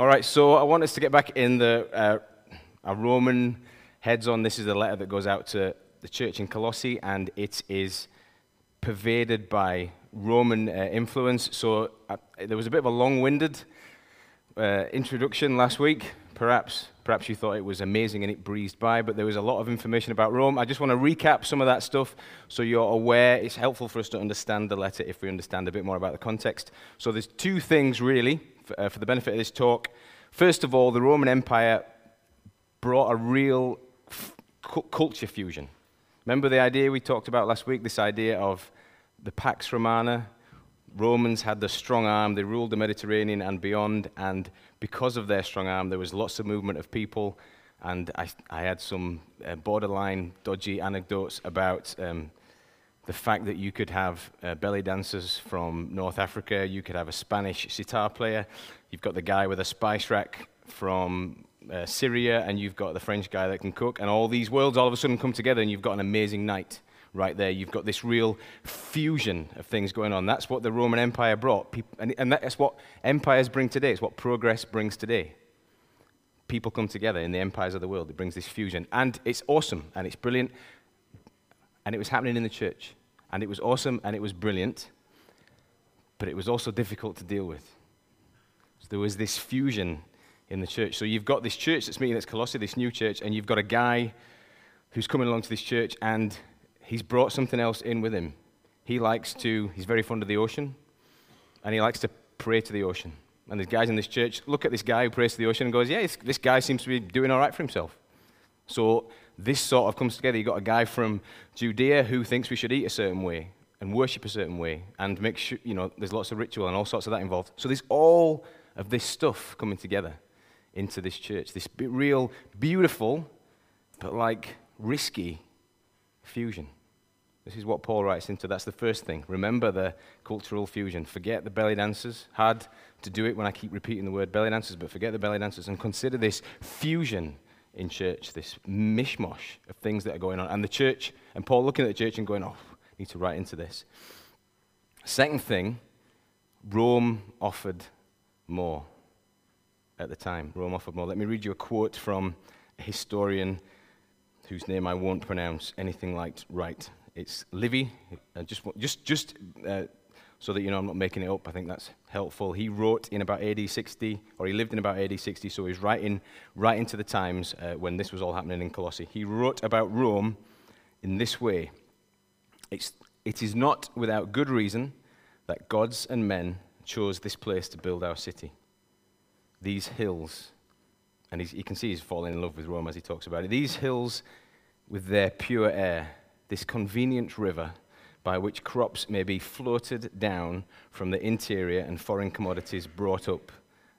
All right, so I want us to get back in the uh, Roman heads on. This is the letter that goes out to the church in Colossae, and it is pervaded by Roman uh, influence. So uh, there was a bit of a long-winded uh, introduction last week. Perhaps, perhaps you thought it was amazing and it breezed by, but there was a lot of information about Rome. I just want to recap some of that stuff so you're aware. It's helpful for us to understand the letter if we understand a bit more about the context. So there's two things really for, uh, for the benefit of this talk. First of all, the Roman Empire brought a real f- culture fusion. Remember the idea we talked about last week? This idea of the Pax Romana. Romans had the strong arm, they ruled the Mediterranean and beyond, and because of their strong arm, there was lots of movement of people. And I, I had some uh, borderline dodgy anecdotes about um, the fact that you could have uh, belly dancers from North Africa, you could have a Spanish sitar player, you've got the guy with a spice rack from uh, Syria, and you've got the French guy that can cook, and all these worlds all of a sudden come together, and you've got an amazing night right there. You've got this real fusion of things going on. That's what the Roman Empire brought, and, and that's what empires bring today. It's what progress brings today. People come together in the empires of the world. It brings this fusion, and it's awesome, and it's brilliant, and it was happening in the church, and it was awesome, and it was brilliant, but it was also difficult to deal with. So there was this fusion in the church. So you've got this church that's meeting at Colossae, this new church, and you've got a guy who's coming along to this church and he's brought something else in with him. He likes to, he's very fond of the ocean, and he likes to pray to the ocean. And there's guys in this church look at this guy who prays to the ocean and goes, Yeah, this guy seems to be doing all right for himself. So this sort of comes together. You've got a guy from Judea who thinks we should eat a certain way and worship a certain way and make sure, you know, there's lots of ritual and all sorts of that involved. So there's all of this stuff coming together into this church. This real, beautiful, but like risky fusion. This is what Paul writes into. That's the first thing. Remember the cultural fusion. Forget the belly dancers. Hard to do it when I keep repeating the word belly dancers, but forget the belly dancers and consider this fusion in church, this mishmash of things that are going on. And the church, and Paul looking at the church and going, oh, I need to write into this. Second thing, Rome offered more at the time. Rome offered more. Let me read you a quote from a historian whose name I won't pronounce anything like right. It's Livy. Uh, just, just, just uh, so that you know I'm not making it up, I think that's helpful. He wrote in about AD 60, or he lived in about AD 60, so he's writing right into the times uh, when this was all happening in Colossae. He wrote about Rome in this way it's, It is not without good reason that gods and men chose this place to build our city these hills, and you can see he's falling in love with Rome as he talks about it. These hills with their pure air, this convenient river by which crops may be floated down from the interior and foreign commodities brought up,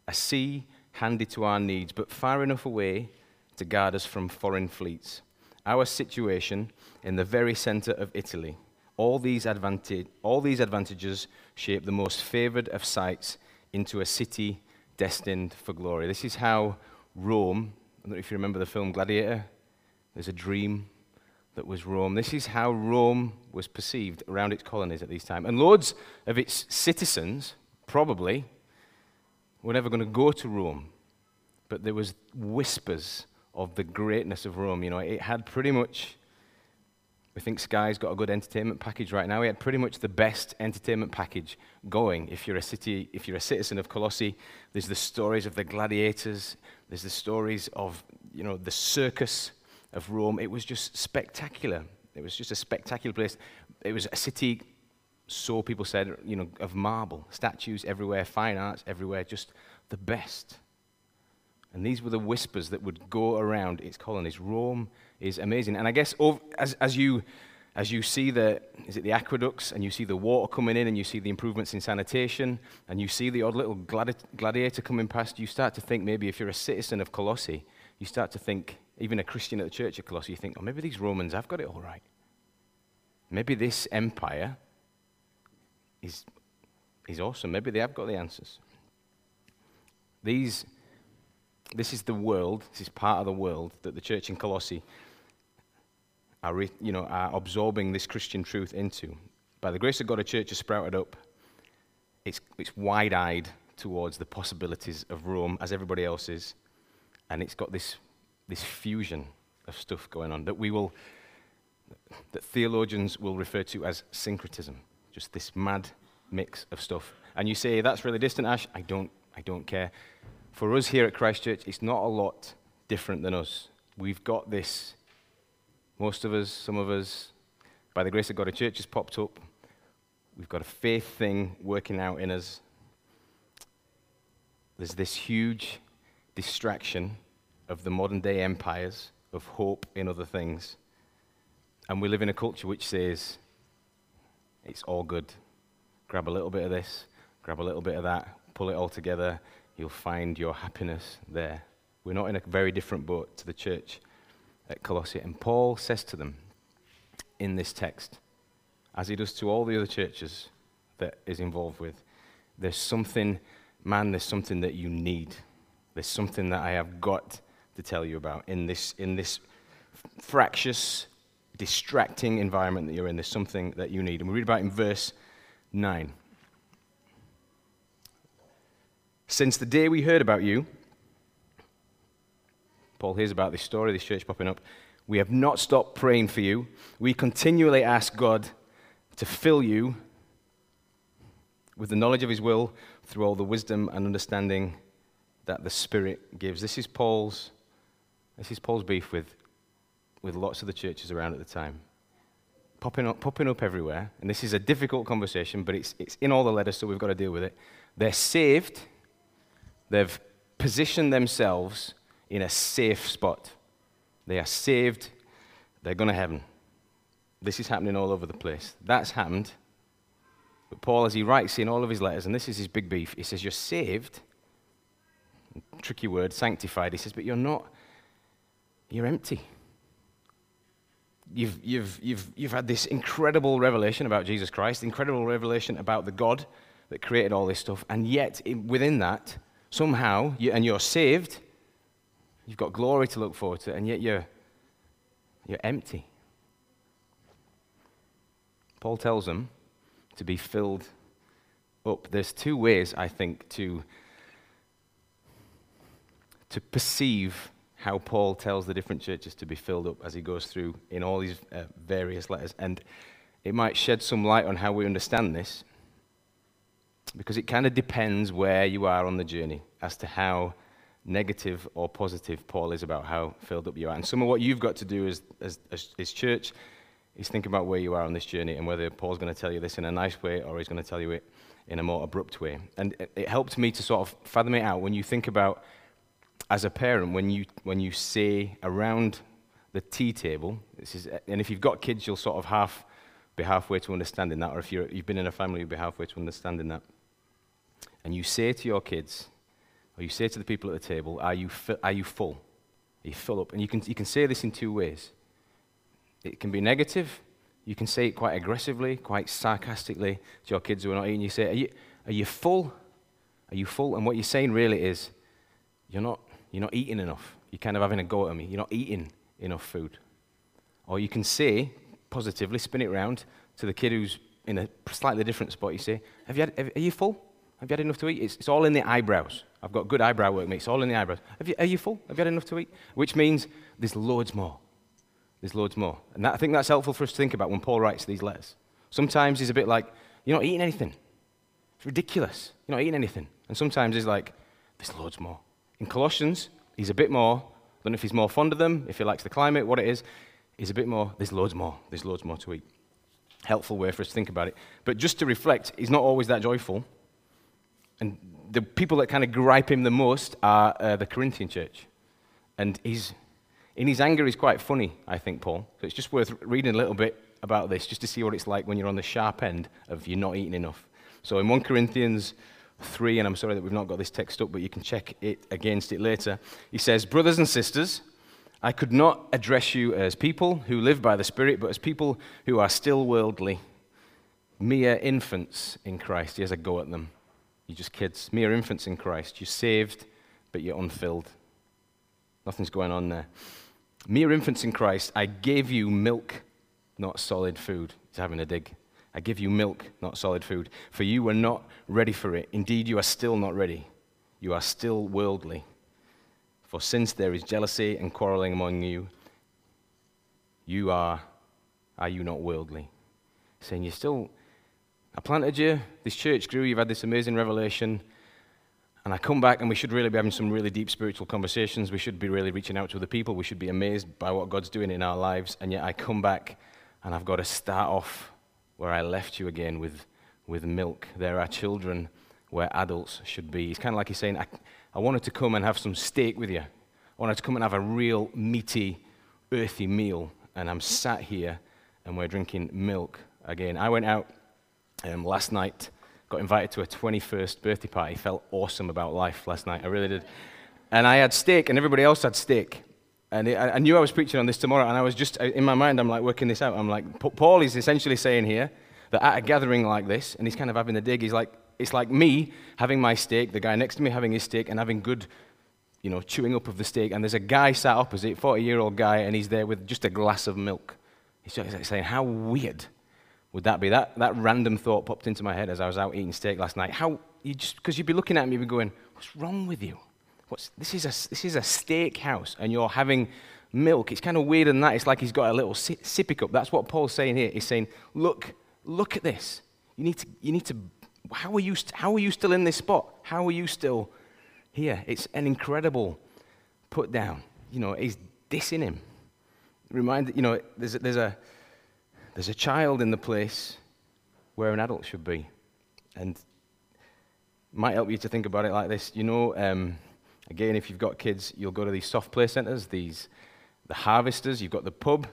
a sea handy to our needs, but far enough away to guard us from foreign fleets. Our situation in the very center of Italy. All these, advantage, all these advantages shape the most favored of sites into a city destined for glory. This is how Rome, I don't know if you remember the film Gladiator, there's a dream that was Rome. This is how Rome was perceived around its colonies at this time. And loads of its citizens, probably, were never going to go to Rome. But there was whispers of the greatness of Rome. You know, it had pretty much we think Sky's got a good entertainment package right now. We had pretty much the best entertainment package going. If you're a city, if you're a citizen of Colossae, there's the stories of the gladiators. There's the stories of you know the circus of Rome. It was just spectacular. It was just a spectacular place. It was a city, so people said, you know, of marble, statues everywhere, fine arts everywhere, just the best. And these were the whispers that would go around its colonies. Rome is amazing. And I guess as, as, you, as you see the, is it the aqueducts, and you see the water coming in, and you see the improvements in sanitation, and you see the odd little gladi- gladiator coming past, you start to think maybe if you're a citizen of Colossae, you start to think, even a Christian at the church of Colossae, you think, oh, maybe these Romans have got it all right. Maybe this empire is, is awesome. Maybe they have got the answers. These, this is the world, this is part of the world that the church in Colossae are, you know, are absorbing this Christian truth into. By the grace of God, a church has sprouted up. It's, it's wide eyed towards the possibilities of Rome as everybody else is. And it's got this, this fusion of stuff going on that we will, that theologians will refer to as syncretism, just this mad mix of stuff. And you say, that's really distant, Ash. I don't, I don't care. For us here at Christchurch, it's not a lot different than us. We've got this, most of us, some of us, by the grace of God, a church has popped up. We've got a faith thing working out in us. There's this huge distraction of the modern day empires of hope in other things. And we live in a culture which says it's all good. Grab a little bit of this, grab a little bit of that, pull it all together, you'll find your happiness there. We're not in a very different boat to the church at Colossae. And Paul says to them in this text, as he does to all the other churches that is involved with, there's something, man, there's something that you need. There's something that I have got to tell you about in this, in this fractious, distracting environment that you're in. There's something that you need. And we read about in verse 9. Since the day we heard about you, Paul hears about this story, this church popping up. We have not stopped praying for you. We continually ask God to fill you with the knowledge of his will through all the wisdom and understanding that the Spirit gives. This is Paul's, this is Paul's beef with, with lots of the churches around at the time. Popping up, popping up everywhere. And this is a difficult conversation, but it's, it's in all the letters, so we've got to deal with it. They're saved They've positioned themselves in a safe spot. They are saved. They're going to heaven. This is happening all over the place. That's happened. But Paul, as he writes in all of his letters, and this is his big beef, he says, You're saved. Tricky word, sanctified. He says, But you're not. You're empty. You've, you've, you've, you've had this incredible revelation about Jesus Christ, incredible revelation about the God that created all this stuff, and yet within that, somehow, you, and you're saved, you've got glory to look forward to, and yet you're, you're empty. Paul tells them to be filled up. There's two ways, I think, to, to perceive how Paul tells the different churches to be filled up as he goes through in all these uh, various letters. And it might shed some light on how we understand this because it kind of depends where you are on the journey as to how negative or positive Paul is about how filled up you are. And some of what you've got to do as, as, as, church is think about where you are on this journey and whether Paul's going to tell you this in a nice way or he's going to tell you it in a more abrupt way. And it, it helped me to sort of fathom it out when you think about, as a parent, when you, when you say around the tea table, this is, and if you've got kids, you'll sort of half be halfway to understanding that, or if you're, you've been in a family, you'll be halfway to understanding that and you say to your kids, or you say to the people at the table, Are you, fi- are you full? Are you full up? And you can, you can say this in two ways. It can be negative. You can say it quite aggressively, quite sarcastically to your kids who are not eating. You say, Are you, are you full? Are you full? And what you're saying really is, You're not, you're not eating enough. You're kind of having a go at me. You're not eating enough food. Or you can say, positively, spin it around to the kid who's in a slightly different spot. You say, have you had, have, Are you full? Have you had enough to eat? It's, it's all in the eyebrows. I've got good eyebrow work, mate. It's all in the eyebrows. You, are you full? Have you had enough to eat? Which means there's loads more. There's loads more. And that, I think that's helpful for us to think about when Paul writes these letters. Sometimes he's a bit like, You're not eating anything. It's ridiculous. You're not eating anything. And sometimes he's like, There's loads more. In Colossians, he's a bit more. I don't know if he's more fond of them, if he likes the climate, what it is. He's a bit more. There's loads more. There's loads more to eat. Helpful way for us to think about it. But just to reflect, he's not always that joyful. And the people that kind of gripe him the most are uh, the Corinthian church. And he's, in his anger, he's quite funny, I think, Paul. So it's just worth reading a little bit about this just to see what it's like when you're on the sharp end of you're not eating enough. So in 1 Corinthians 3, and I'm sorry that we've not got this text up, but you can check it against it later. He says, Brothers and sisters, I could not address you as people who live by the Spirit, but as people who are still worldly, mere infants in Christ. He has a go at them. You're just kids, mere infants in Christ. You're saved, but you're unfilled. Nothing's going on there. Mere infants in Christ, I gave you milk, not solid food. He's having a dig. I give you milk, not solid food. For you were not ready for it. Indeed, you are still not ready. You are still worldly. For since there is jealousy and quarreling among you, you are, are you not worldly? Saying, You're still, I planted you, this church grew, you've had this amazing revelation. And I come back, and we should really be having some really deep spiritual conversations. We should be really reaching out to other people. We should be amazed by what God's doing in our lives. And yet I come back, and I've got to start off where I left you again with, with milk. There are children where adults should be. It's kind of like he's saying, I, I wanted to come and have some steak with you. I wanted to come and have a real meaty, earthy meal. And I'm sat here, and we're drinking milk again. I went out um, last night got invited to a 21st birthday party. Felt awesome about life last night. I really did. And I had steak, and everybody else had steak. And it, I knew I was preaching on this tomorrow, and I was just, in my mind, I'm like working this out. I'm like, Paul is essentially saying here that at a gathering like this, and he's kind of having the dig, he's like, it's like me having my steak, the guy next to me having his steak, and having good, you know, chewing up of the steak. And there's a guy sat opposite, 40 year old guy, and he's there with just a glass of milk. He's just saying, how weird would that be? That, that random thought popped into my head as I was out eating steak last night. How, you just, because you'd be looking at me and going, what's wrong with you? What's, this, is a, this is a steak house and you're having milk. It's kind of weird than that. It's like he's got a little sippy cup. That's what Paul's saying here. He's saying, look, look at this. You need to, you need to how, are you, how are you still in this spot? How are you still here? It's an incredible put down. You know, he's dissing him. Remind, you know, there's a, there's a, there's a child in the place where an adult should be. And might help you to think about it like this. You know, um, again, if you've got kids, you'll go to these soft play centers, these the harvesters. You've got the pub,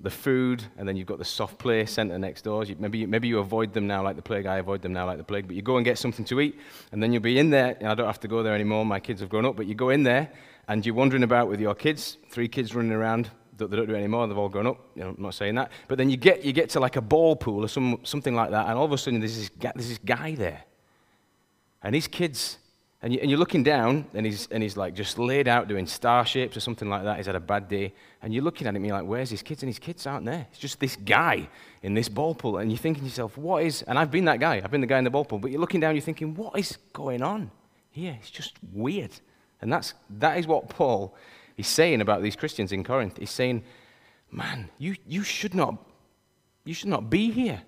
the food, and then you've got the soft play center next door. You, maybe, you, maybe you avoid them now like the plague. I avoid them now like the plague. But you go and get something to eat, and then you'll be in there. I don't have to go there anymore. My kids have grown up. But you go in there, and you're wandering about with your kids, three kids running around, they don't do it anymore. They've all grown up. You know, I'm not saying that. But then you get, you get to like a ball pool or some, something like that, and all of a sudden there's this, there's this guy there. And his kids, and, you, you're looking down, and he's, and he's like just laid out doing star shapes or something like that. He's had a bad day. And you're looking at him, you're like, where's his kids? And his kids aren't there. It's just this guy in this ball pool. And you're thinking to yourself, what is, and I've been that guy. I've been the guy in the ball pool. But you're looking down, you're thinking, what is going on here? It's just weird. And that's, that is what Paul is saying about these Christians in Corinth. He's saying, man, you, you, should not, you should not be here.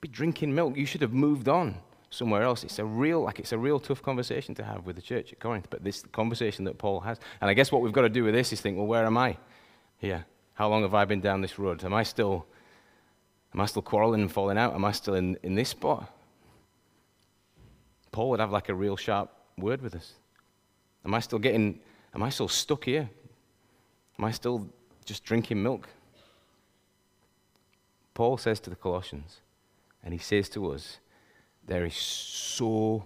Be drinking milk. You should have moved on somewhere else. It's a real, like it's a real tough conversation to have with the church at Corinth, but this conversation that Paul has. And I guess what we've got to do with this is think, well, where am I here? How long have I been down this road? Am I still, am I still quarreling and falling out? Am I still in, in this spot? Paul would have like a real sharp word with us. Am I still getting Am I still stuck here? Am I still just drinking milk? Paul says to the Colossians, and he says to us, there is so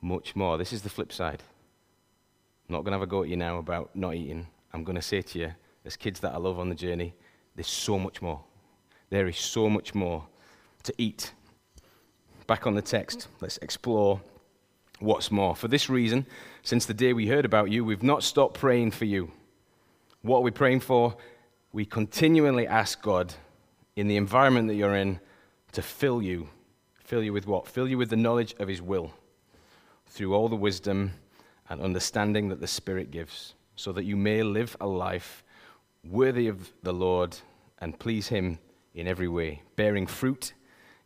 much more. This is the flip side. I'm not going to have a go at you now about not eating. I'm going to say to you, as kids that I love on the journey, there's so much more. There is so much more to eat. Back on the text, let's explore what's more. For this reason, since the day we heard about you, we've not stopped praying for you. What are we praying for? We continually ask God in the environment that you're in to fill you. Fill you with what? Fill you with the knowledge of His will through all the wisdom and understanding that the Spirit gives, so that you may live a life worthy of the Lord and please Him in every way, bearing fruit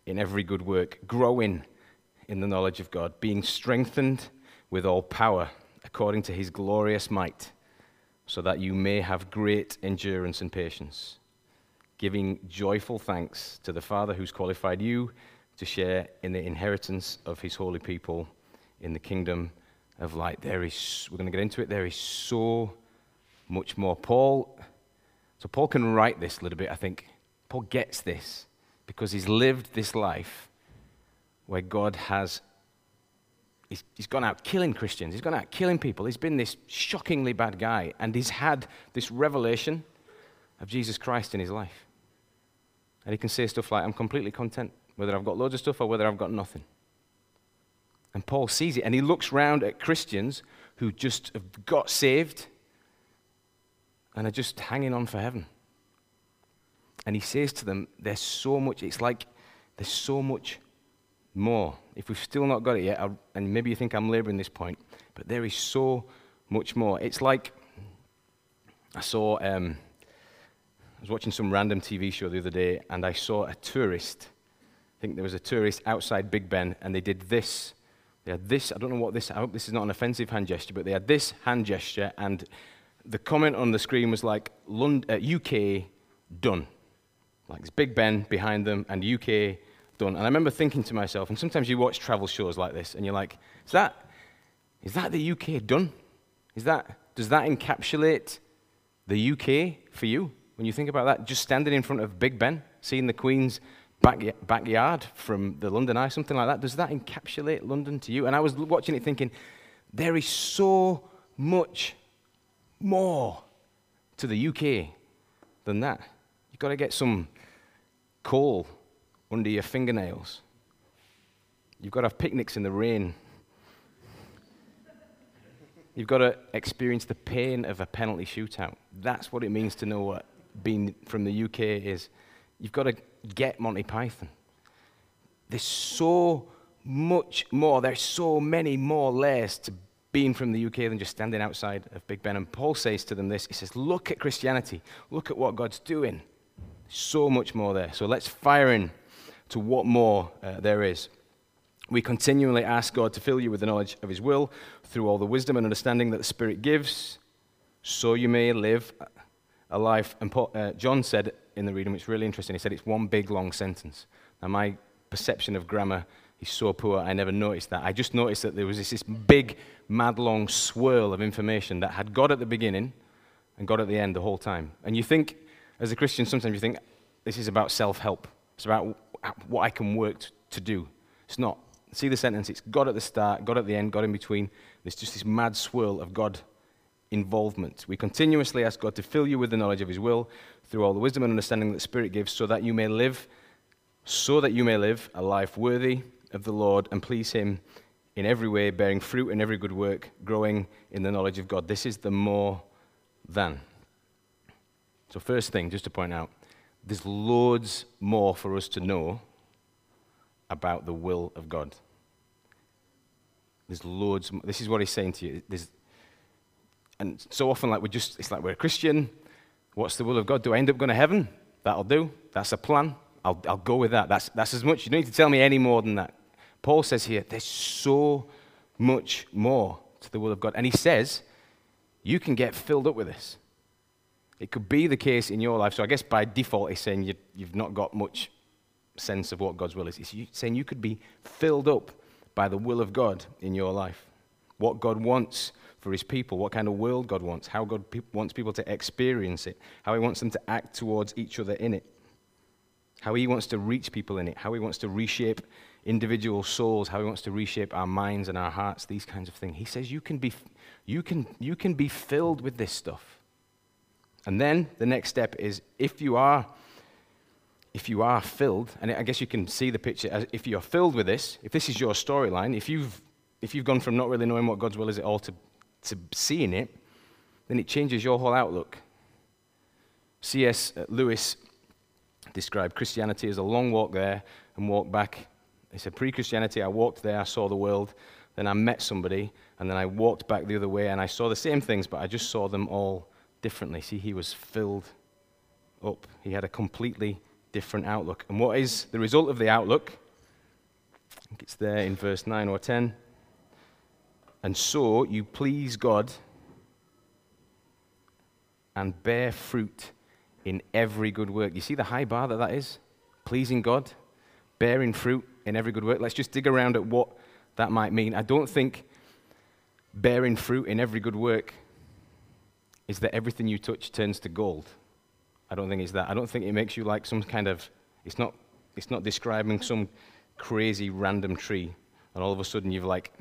in every good work, growing in the knowledge of God, being strengthened with all power according to his glorious might, so that you may have great endurance and patience, giving joyful thanks to the Father who's qualified you to share in the inheritance of his holy people in the kingdom of light. There is, we're going to get into it, there is so much more. Paul, so Paul can write this a little bit, I think. Paul gets this because he's lived this life where God has he's, he's gone out killing Christians. He's gone out killing people. He's been this shockingly bad guy. And he's had this revelation of Jesus Christ in his life. And he can say stuff like, I'm completely content, whether I've got loads of stuff or whether I've got nothing. And Paul sees it. And he looks round at Christians who just have got saved and are just hanging on for heaven. And he says to them, There's so much, it's like there's so much more. If we've still not got it yet, I'll, and maybe you think I'm laboring this point, but there is so much more. It's like I saw, um, I was watching some random TV show the other day, and I saw a tourist. I think there was a tourist outside Big Ben, and they did this. They had this, I don't know what this, I hope this is not an offensive hand gesture, but they had this hand gesture, and the comment on the screen was like, London, uh, UK done. Like this Big Ben behind them, and UK done. And I remember thinking to myself, and sometimes you watch travel shows like this, and you're like, is that, is that the UK done? Is that, does that encapsulate the UK for you? When you think about that, just standing in front of Big Ben, seeing the Queen's back, backyard from the London Eye, something like that, does that encapsulate London to you? And I was watching it thinking, there is so much more to the UK than that. You've got to get some coal under your fingernails. You've got to have picnics in the rain. You've got to experience the pain of a penalty shootout. That's what it means to know what being from the UK is. You've got to get Monty Python. There's so much more. There's so many more layers to being from the UK than just standing outside of Big Ben. And Paul says to them this He says, Look at Christianity. Look at what God's doing. So much more there. So let's fire in to what more uh, there is. We continually ask God to fill you with the knowledge of His will through all the wisdom and understanding that the Spirit gives, so you may live a life. And Paul, uh, John said in the reading, which is really interesting, he said it's one big long sentence. Now, my perception of grammar is so poor, I never noticed that. I just noticed that there was this, this big, mad long swirl of information that had God at the beginning and God at the end the whole time. And you think, as a Christian, sometimes you think this is about self help. It's about what I can work to do. It's not. See the sentence? It's God at the start, God at the end, God in between. There's just this mad swirl of God involvement. We continuously ask God to fill you with the knowledge of His will through all the wisdom and understanding that the Spirit gives, so that you may live, so that you may live a life worthy of the Lord and please Him in every way, bearing fruit in every good work, growing in the knowledge of God. This is the more than. So, first thing, just to point out, there's loads more for us to know about the will of God. There's loads. This is what he's saying to you. There's, and so often, like we're just, it's like we're a Christian. What's the will of God? Do I end up going to heaven? That'll do. That's a plan. I'll, I'll go with that. That's, that's as much. You don't need to tell me any more than that. Paul says here, there's so much more to the will of God. And he says, you can get filled up with this. It could be the case in your life. So I guess by default, he's saying you, have not got much sense of what God's will is. He's saying you could be filled up by the will of God in your life. What God wants for his people, what kind of world God wants, how God pe- wants people to experience it, how he wants them to act towards each other in it, how he wants to reach people in it, how he wants to reshape individual souls, how he wants to reshape our minds and our hearts, these kinds of things. He says you can be, you can, you can be filled with this stuff. And then the next step is if you are if you are filled, and I guess you can see the picture if you're filled with this, if this is your storyline, if you've if you've gone from not really knowing what God's will is at all to, to seeing it, then it changes your whole outlook. C.S. Uh, Lewis described Christianity as a long walk there and walk back. He said, Pre Christianity, I walked there, I saw the world, then I met somebody, and then I walked back the other way and I saw the same things, but I just saw them all differently. See, he was filled up. He had a completely different outlook. And what is the result of the outlook? I think it's there in verse 9 or 10. And so you please God and bear fruit in every good work. You see the high bar that that is? Pleasing God, bearing fruit in every good work. Let's just dig around at what that might mean. I don't think bearing fruit in every good work is that everything you touch turns to gold. I don't think it's that. I don't think it makes you like some kind of, it's not, it's not describing some crazy random tree. And all of a sudden you've like,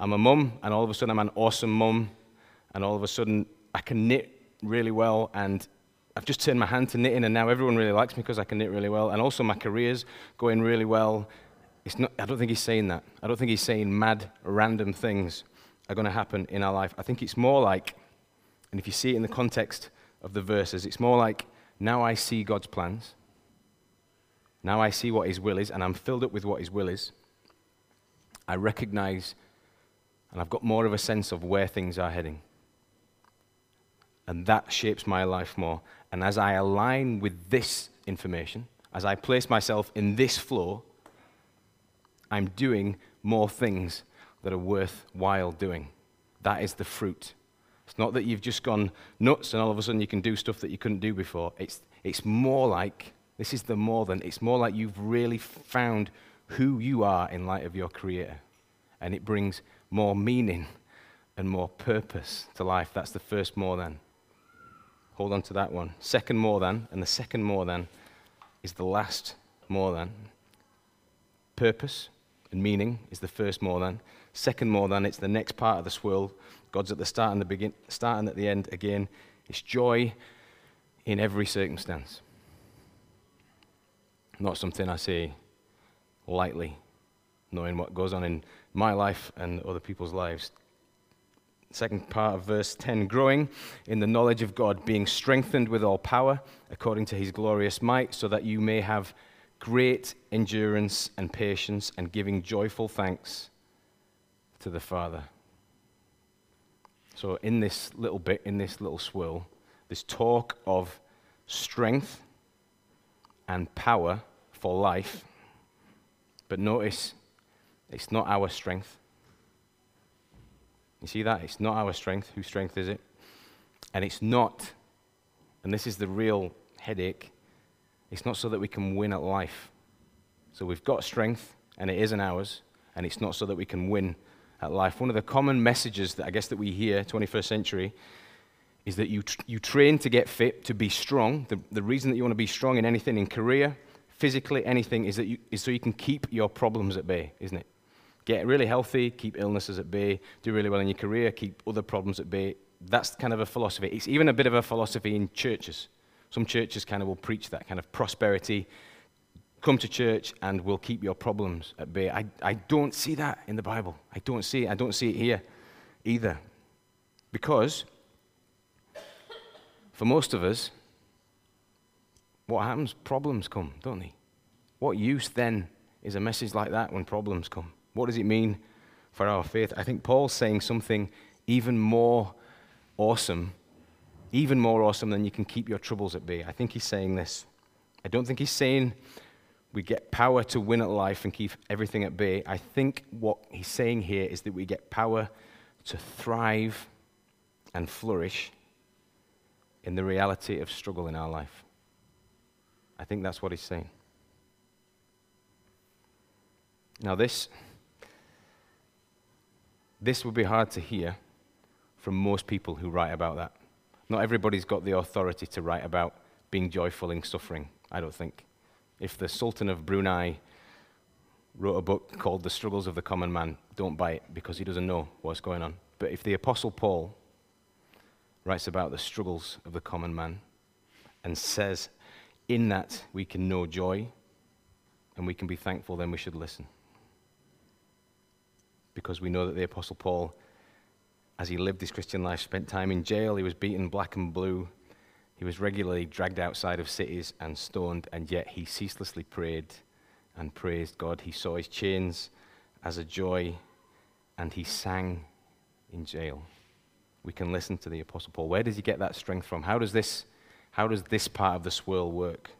I'm a mum, and all of a sudden I'm an awesome mum, and all of a sudden I can knit really well, and I've just turned my hand to knitting, and now everyone really likes me because I can knit really well, and also my career's going really well. It's not, I don't think he's saying that. I don't think he's saying mad, random things are going to happen in our life. I think it's more like and if you see it in the context of the verses, it's more like, now I see God's plans. now I see what His will is, and I'm filled up with what His will is, I recognize and I've got more of a sense of where things are heading. And that shapes my life more. And as I align with this information, as I place myself in this flow, I'm doing more things that are worthwhile doing. That is the fruit. It's not that you've just gone nuts and all of a sudden you can do stuff that you couldn't do before. It's, it's more like, this is the more than, it's more like you've really found who you are in light of your Creator. And it brings more meaning and more purpose to life. That's the first more than. Hold on to that one. Second more than, and the second more than is the last more than. Purpose and meaning is the first more than. Second more than, it's the next part of the swirl. God's at the start and the begin, start and at the end again. It's joy in every circumstance. Not something I say lightly, knowing what goes on in my life and other people's lives. Second part of verse 10 growing in the knowledge of God, being strengthened with all power according to his glorious might, so that you may have great endurance and patience, and giving joyful thanks to the Father. So, in this little bit, in this little swirl, this talk of strength and power for life. But notice it's not our strength. You see that? It's not our strength. Whose strength is it? And it's not, and this is the real headache, it's not so that we can win at life. So we've got strength, and it isn't ours, and it's not so that we can win at life. One of the common messages that I guess that we hear, 21st century, is that you, tr- you train to get fit, to be strong. The, the reason that you want to be strong in anything, in career, physically, anything, is, that you, is so you can keep your problems at bay, isn't it? Get really healthy, keep illnesses at bay, do really well in your career, keep other problems at bay. That's kind of a philosophy. It's even a bit of a philosophy in churches. Some churches kind of will preach that kind of prosperity. Come to church and we'll keep your problems at bay. I, I don't see that in the Bible. I don't see it. I don't see it here either. Because for most of us, what happens? Problems come, don't they? What use then is a message like that when problems come? What does it mean for our faith? I think Paul's saying something even more awesome, even more awesome than you can keep your troubles at bay. I think he's saying this. I don't think he's saying we get power to win at life and keep everything at bay. I think what he's saying here is that we get power to thrive and flourish in the reality of struggle in our life. I think that's what he's saying. Now, this this would be hard to hear from most people who write about that. Not everybody's got the authority to write about being joyful in suffering, I don't think. If the Sultan of Brunei wrote a book called The Struggles of the Common Man, don't buy it because he doesn't know what's going on. But if the Apostle Paul writes about the struggles of the common man and says, in that we can know joy and we can be thankful, then we should listen because we know that the Apostle Paul, as he lived his Christian life, spent time in jail. He was beaten black and blue. He was regularly dragged outside of cities and stoned, and yet he ceaselessly prayed and praised God. He saw his chains as a joy, and he sang in jail. We can listen to the Apostle Paul. Where does he get that strength from? How does this, how does this part of the swirl work?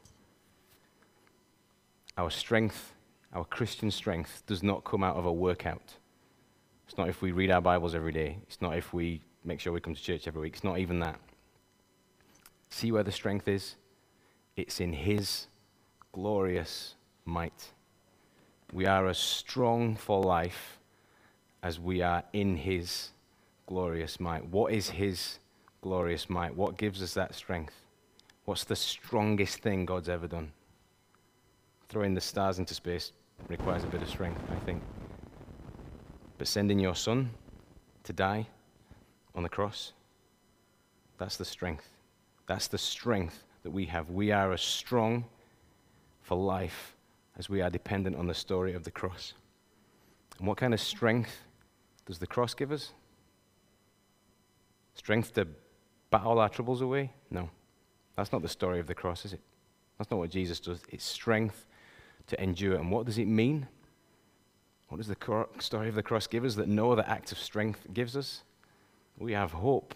Our strength, our Christian strength, does not come out of a workout. It's not if we read our Bibles every day. It's not if we make sure we come to church every week. It's not even that. See where the strength is? It's in His glorious might. We are as strong for life as we are in His glorious might. What is His glorious might? What gives us that strength? What's the strongest thing God's ever done? Throwing the stars into space requires a bit of strength, I think. But sending your son to die on the cross, that's the strength. That's the strength that we have. We are as strong for life as we are dependent on the story of the cross. And what kind of strength does the cross give us? Strength to bat all our troubles away? No. That's not the story of the cross, is it? That's not what Jesus does. It's strength to endure. And what does it mean? What does the story of the cross give us that no other act of strength gives us? We have hope.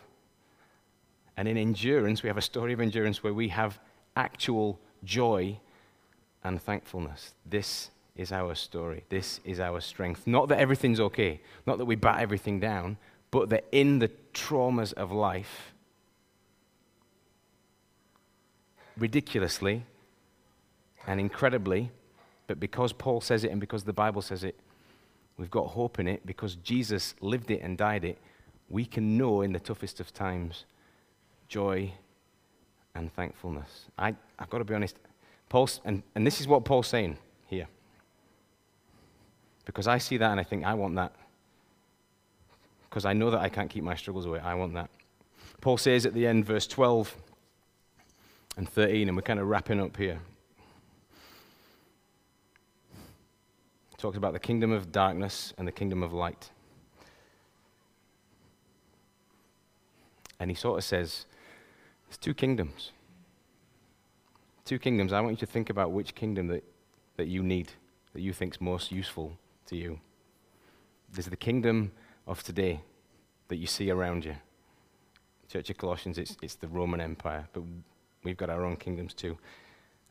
And in endurance, we have a story of endurance where we have actual joy and thankfulness. This is our story. This is our strength. Not that everything's okay, not that we bat everything down, but that in the traumas of life, ridiculously and incredibly, but because Paul says it and because the Bible says it, we've got hope in it, because Jesus lived it and died it, we can know in the toughest of times joy and thankfulness. I, I've got to be honest, Paul, and, and this is what Paul's saying here. Because I see that and I think, I want that. Because I know that I can't keep my struggles away. I want that. Paul says at the end, verse 12 and 13, and we're kind of wrapping up here. Talks about the kingdom of darkness and the kingdom of light. And he sort of says, there's two kingdoms. Two kingdoms. I want you to think about which kingdom that, that you need, that you think is most useful to you. There's the kingdom of today that you see around you. Church of Colossians, it's, it's the Roman Empire, but we've got our own kingdoms too.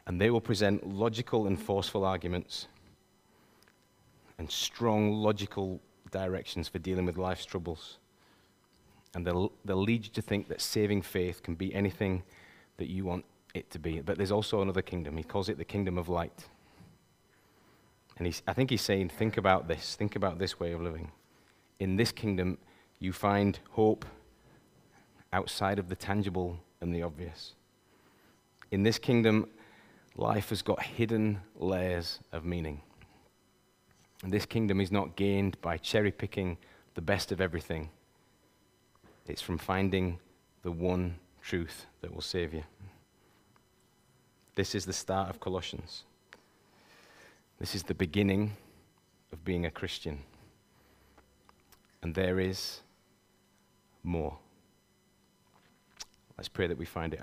And they will present logical and forceful arguments and strong logical directions for dealing with life's troubles. And they'll, they'll lead you to think that saving faith can be anything that you want it to be. But there's also another kingdom. He calls it the kingdom of light. And he's, I think he's saying, think about this. Think about this way of living. In this kingdom, you find hope outside of the tangible and the obvious. In this kingdom, life has got hidden layers of meaning. And this kingdom is not gained by cherry picking the best of everything it's from finding the one truth that will save you. This is the start of Colossians. This is the beginning of being a Christian. And there is more. Let's pray that we find it